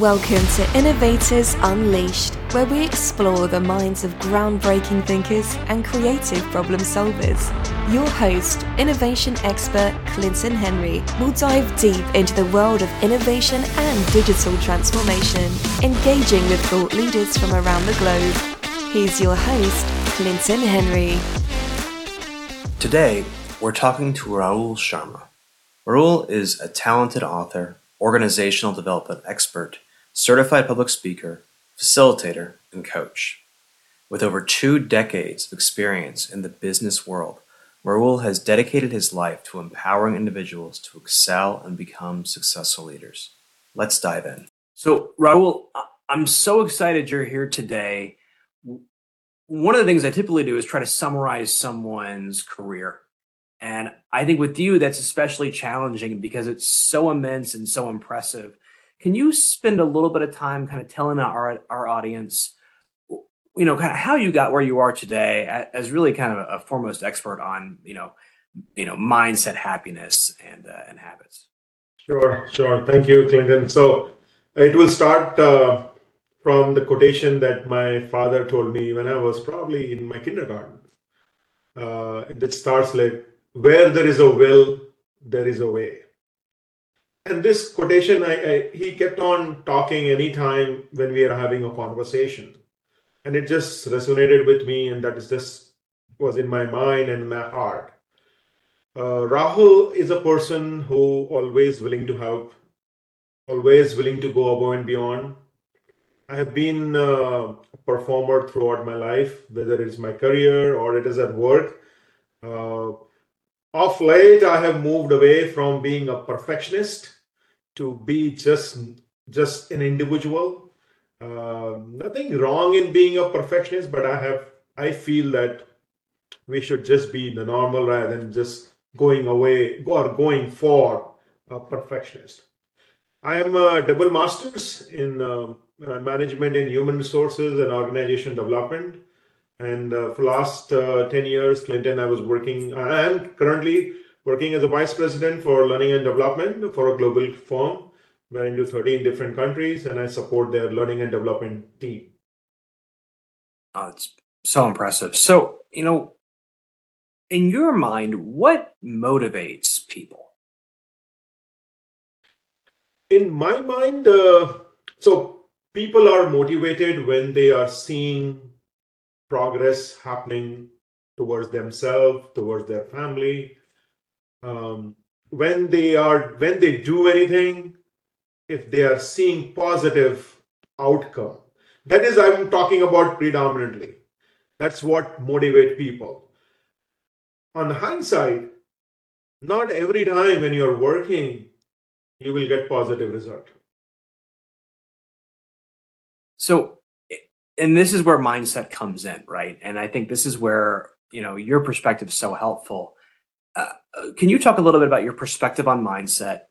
Welcome to Innovators Unleashed, where we explore the minds of groundbreaking thinkers and creative problem solvers. Your host, innovation expert Clinton Henry, will dive deep into the world of innovation and digital transformation, engaging with thought leaders from around the globe. Here's your host, Clinton Henry. Today, we're talking to Rahul Sharma. Rahul is a talented author, organizational development expert, certified public speaker, facilitator, and coach. With over two decades of experience in the business world, Rahul has dedicated his life to empowering individuals to excel and become successful leaders. Let's dive in. So, Rahul, I'm so excited you're here today. One of the things I typically do is try to summarize someone's career. And I think with you, that's especially challenging because it's so immense and so impressive. Can you spend a little bit of time kind of telling our our audience, you know, kind of how you got where you are today as really kind of a, foremost expert on, you know, you know, mindset, happiness, and uh, and habits. Sure, sure. Thank you, Clinton. So it will start uh, from the quotation that my father told me when I was probably in my kindergarten. Uh, it starts like, "Where there is a will, there is a way." and this quotation I, I, he kept on talking anytime when we are having a conversation. And it just resonated with me and that is just was in my mind and my heart. Uh, rahul is a person who always willing to help always willing to go above and beyond. I have been uh, a performer throughout my life whether it's my career or it is at work. Uh, of late i have moved away from being a perfectionist to be just just an individual. Uh, nothing wrong in being a perfectionist, but I have I feel that we should just be the normal rather than just going away or going for a perfectionist. I am a double masters in uh, management in human resources and organization development. And uh, for last uh, 10 years, Clinton, I was working, I am currently working as a vice president for learning and development for a global firm. We're into 13 different countries, and I support their learning and development team. Oh, it's so impressive. So, you know, in your mind, what motivates people? In my mind, uh, so people are motivated when they are seeing progress happening towards themselves, towards their family, um, when they are when they do anything if they are seeing positive outcome that is i'm talking about predominantly. That's what motivate people. On the hindsight not every time when you're working you will get positive result. So and this is where mindset comes in right and i think this is where you know your perspective is so helpful uh, can you talk a little bit about your perspective on mindset?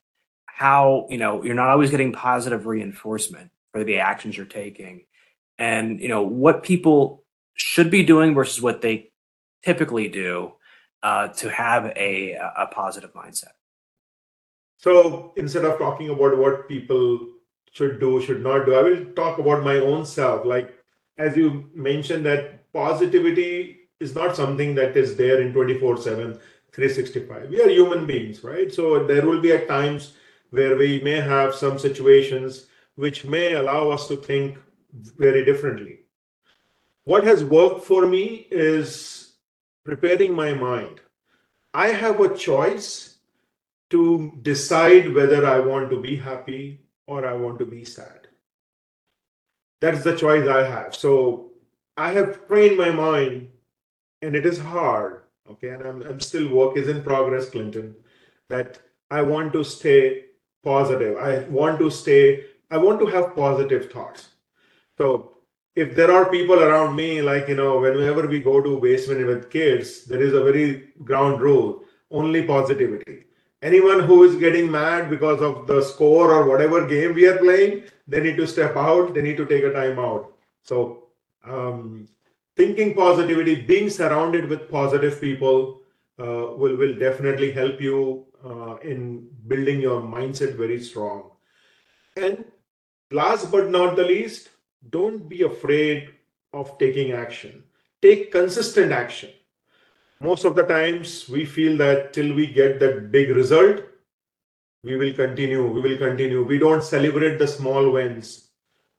How you know you're not always getting positive reinforcement for the actions you're taking, and you know what people should be doing versus what they typically do uh, to have a a positive mindset. So instead of talking about what people should do, should not do, I will talk about my own self. Like as you mentioned, that positivity is not something that is there in 24 7 365 we are human beings right? So there will be at times where we may have some situations which may allow us to think very differently. What has worked for me is preparing my mind. I have a choice to decide whether i want to be happy or i want to be sad that's the choice i have. So i have trained my mind and it is hard okay? And I'm, I'm still work is in progress clinton that i want to stay positive. I want to stay i want to have positive thoughts. So if there are people around me like you know whenever we go to basement with kids there is a very ground rule only positivity anyone who is getting mad because of the score or whatever game we are playing they need to step out they need to take a time out so um, thinking positivity, being surrounded with positive people uh, will, will definitely help you uh, in building your mindset very strong. And Last but not the least, don't be afraid of taking action. Take consistent action. Most of the times, we feel that till we get that big result, we will continue, we will continue. We don't celebrate the small wins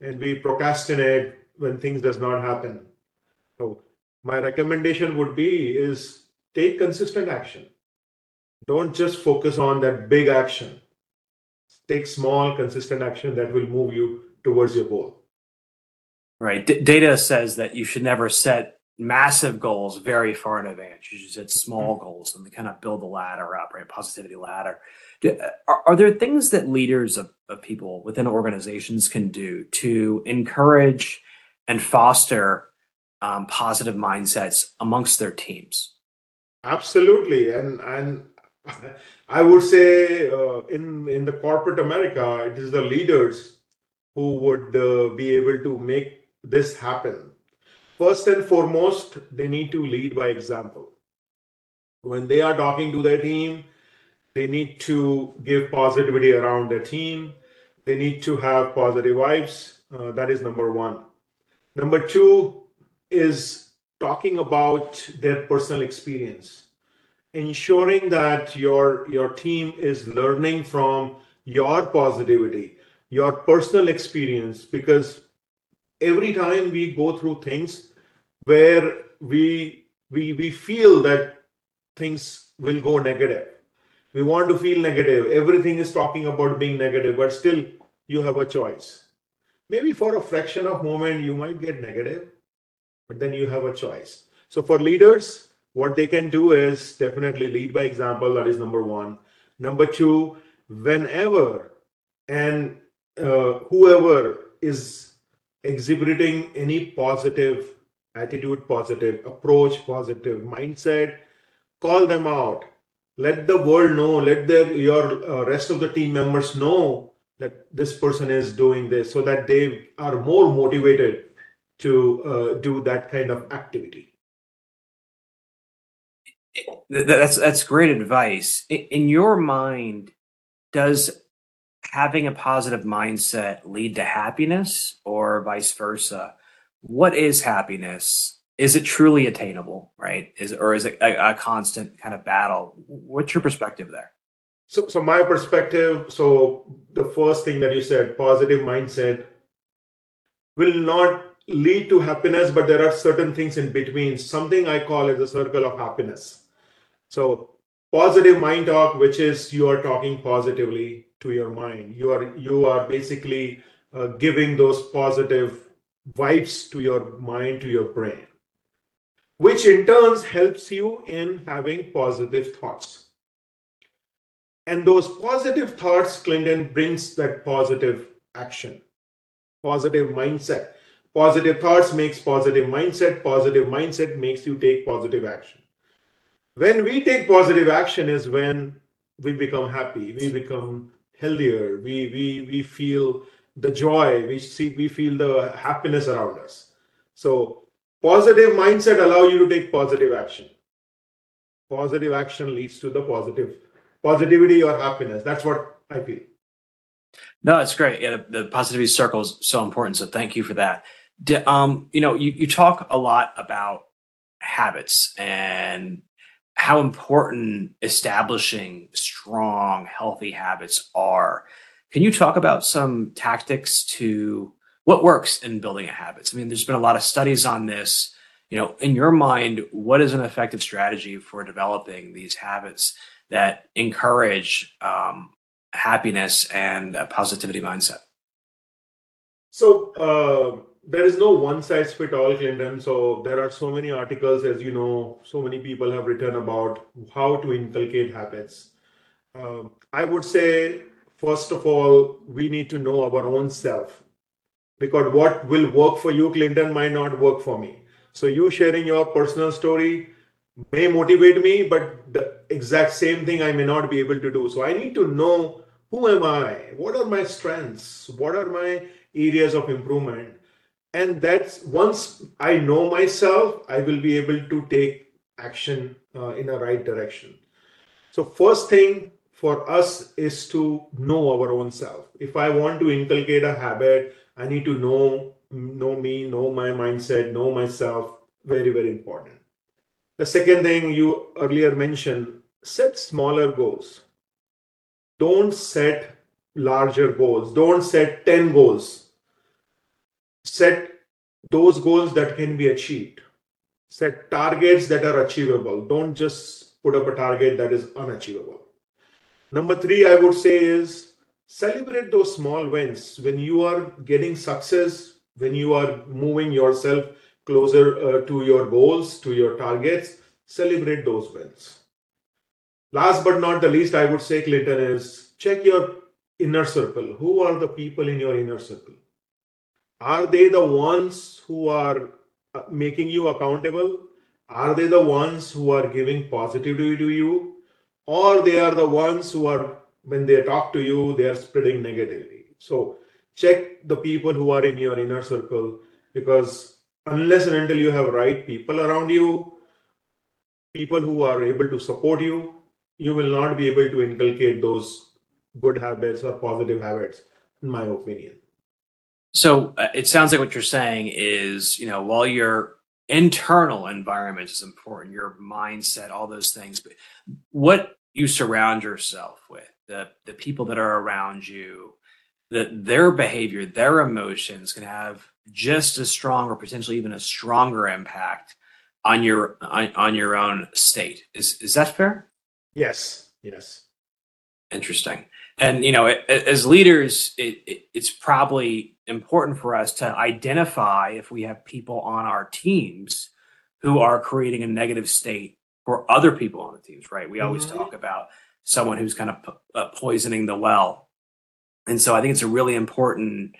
and we procrastinate when things does not happen. So my recommendation would be is take consistent action. Don't just focus on that big action. Take small, consistent action that will move you towards your goal. Right. D- data says that you should never set massive goals very far in advance. You set small mm-hmm. goals and they kind of build the ladder up, right? Positivity ladder. Do, are, are, there things that leaders of, of people within organizations can do to encourage and foster um, positive mindsets amongst their teams? Absolutely, and and I would say uh, in in the corporate America, it is the leaders who would uh, be able to make this happen. First and foremost, they need to lead by example. When they are talking to their team, they need to give positivity around their team. They need to have positive vibes. Uh, that is number one. Number two is talking about their personal experience, ensuring that your your team is learning from your positivity, your personal experience, because every time we go through things where we we we feel that things will go negative. We want to feel negative. Everything is talking about being negative but still you have a choice. Maybe for a fraction of moment you might get negative but then you have a choice. So for leaders what they can do is definitely lead by example. That is number one. Number two whenever and uh, whoever is exhibiting any positive attitude positive approach positive mindset call them out. Let the world know let your uh, rest of the team members know that this person is doing this so that they are more motivated to uh, do that kind of activity. That's that's great advice. In your mind does having a positive mindset lead to happiness or vice versa? What is happiness? Is it truly attainable right? Is or is it a, a constant kind of battle? What's your perspective there? So, so my perspective, so the first thing that you said, positive mindset will not lead to happiness, but there are certain things in between, something I call as a circle of happiness. So positive mind talk, which is you are talking positively to your mind. You are you are basically uh, giving those positive vibes to your mind, to your brain, which in turn helps you in having positive thoughts and those positive thoughts, Clinton brings that positive action, positive mindset. Positive thoughts makes positive mindset. Positive mindset makes you take positive action. When we take positive action is when we become happy, we become healthier, we we we feel the joy, we see we feel the happiness around us. So positive mindset allow you to take positive action. Positive action leads to the positive positivity or happiness. That's what I feel. No, it's great. Yeah, the, the positivity circle is so important. So thank you for that. um, you know, you, you talk a lot about habits and how important establishing strong, healthy habits are. Can you talk about some tactics to what works in building habits? I mean, there's been a lot of studies on this. You know, in your mind, what is an effective strategy for developing these habits? that encourage um, happiness and a positivity mindset? So uh, there is no one size fit all, Clinton. So there are so many articles, as you know, so many people have written about how to inculcate habits. Uh, I would say, first of all, we need to know our own self because what will work for you, Clinton, might not work for me. So you sharing your personal story may motivate me, but the exact same thing I may not be able to do. So I need to know who am I? What are my strengths? What are my areas of improvement? And that's once I know myself, I will be able to take action uh, in a right direction. So first thing, for us is to know our own self. If I want to inculcate a habit, I need to know know me, know my mindset, know myself. Very, very important. The second thing you earlier mentioned, set smaller goals. Don't set larger goals. Don't set 10 goals. Set those goals that can be achieved. Set targets that are achievable. Don't just put up a target that is unachievable. Number three, I would say is celebrate those small wins. When you are getting success, when you are moving yourself closer uh, to your goals, to your targets, celebrate those wins. Last but not the least, I would say, Clinton, is check your inner circle. Who are the people in your inner circle? Are they the ones who are uh, making you accountable? Are they the ones who are giving positivity to you? Or they are the ones who are, when they talk to you, they are spreading negativity. So check the people who are in your inner circle because unless and until you have right people around you, people who are able to support you, you will not be able to inculcate those good habits or positive habits, in my opinion. So uh, it sounds like what you're saying is, you know, while your internal environment is important, your mindset, all those things, but what you surround yourself with, the the people that are around you, that their behavior, their emotions can have just as strong or potentially even a stronger impact on your on, on your own state. Is is that fair? Yes. Yes. Interesting. And you know, it, as leaders, it, it, it's probably important for us to identify if we have people on our teams who are creating a negative state for other people on the teams. Right? We always mm-hmm. talk about someone who's kind of uh, poisoning the well and so I think it's a really important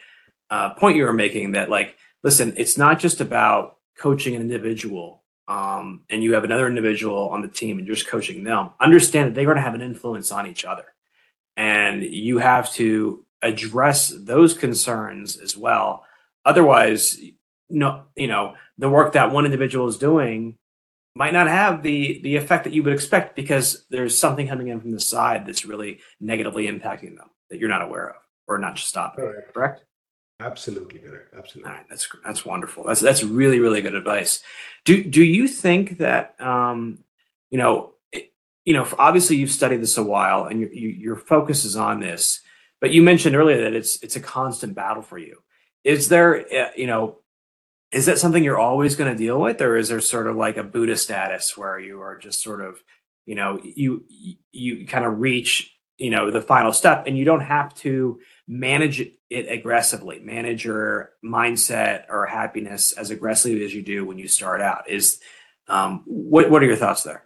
uh, point you were making that, like, listen, it's not just about coaching an individual um, and you have another individual on the team and you're just coaching them. Understand that they're going to have an influence on each other. And you have to address those concerns as well. Otherwise, no, you know, the work that one individual is doing might not have the the effect that you would expect because there's something coming in from the side that's really negatively impacting them that you're not aware of or not just stopping. Correct. correct? Absolutely correct. Absolutely. All right, that's that's wonderful. That's that's really really good advice. Do do you think that um, you know it, you know obviously you've studied this a while and your your focus is on this, but you mentioned earlier that it's it's a constant battle for you. Is there uh, you know is that something you're always going to deal with, or is there sort of like a Buddha status where you are just sort of you know you you kind of reach you know the final step and you don't have to manage it aggressively manage your mindset or happiness as aggressively as you do when you start out is um, what, what are your thoughts there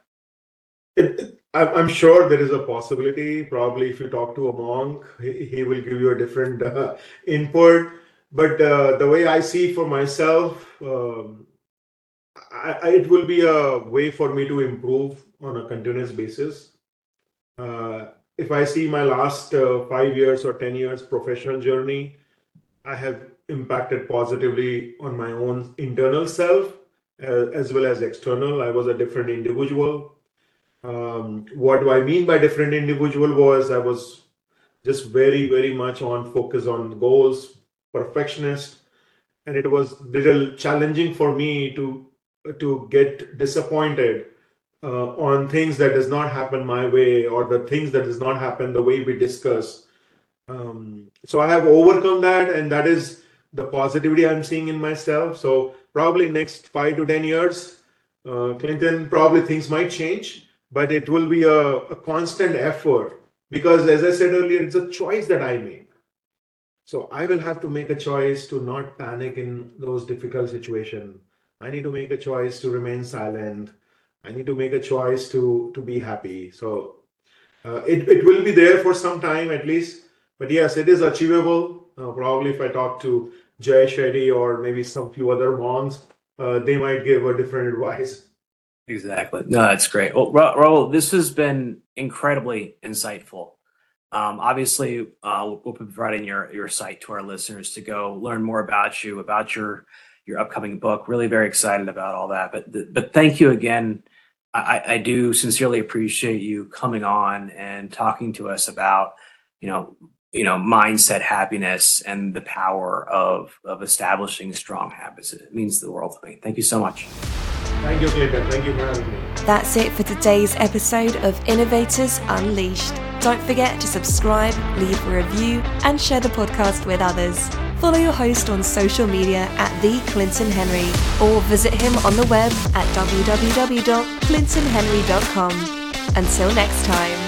it, i'm sure there is a possibility probably if you talk to a monk he, will give you a different uh, input but uh, the way i see for myself um, I, I, it will be a way for me to improve on a continuous basis uh, if I see my last uh, five years or 10 years professional journey, I have impacted positively on my own internal self uh, as well as external. I was a different individual. Um, what do I mean by different individual was I was just very, very much on focus on goals, perfectionist, and it was little challenging for me to to get disappointed uh, on things that does not happen my way or the things that does not happen the way we discuss. Um, so I have overcome that, and that is the positivity I'm seeing in myself. So probably next five to ten years, uh, Clinton probably things might change, but it will be a, a constant effort because, as I said earlier, it's a choice that I make. So I will have to make a choice to not panic in those difficult situations. I need to make a choice to remain silent I need to make a choice to to be happy. So uh, it it will be there for some time at least. But yes, it is achievable. Uh, probably if I talk to Jay Shetty or maybe some few other moms, uh, they might give a different advice. Exactly. No, that's great. Well, Rahul, this has been incredibly insightful. Um, obviously, uh, we'll be providing your your site to our listeners to go learn more about you, about your your upcoming book. Really very excited about all that. But but thank you again I, I do sincerely appreciate you coming on and talking to us about, you know, you know, mindset happiness and the power of of establishing strong habits. It means the world to me. Thank you so much. Thank you. Thank you for having me. That's it for today's episode of Innovators Unleashed. Don't forget to subscribe, leave a review, and share the podcast with others. Follow your host on social media at the Clinton Henry or visit him on the web at www.clintonhenry.com. Until next time.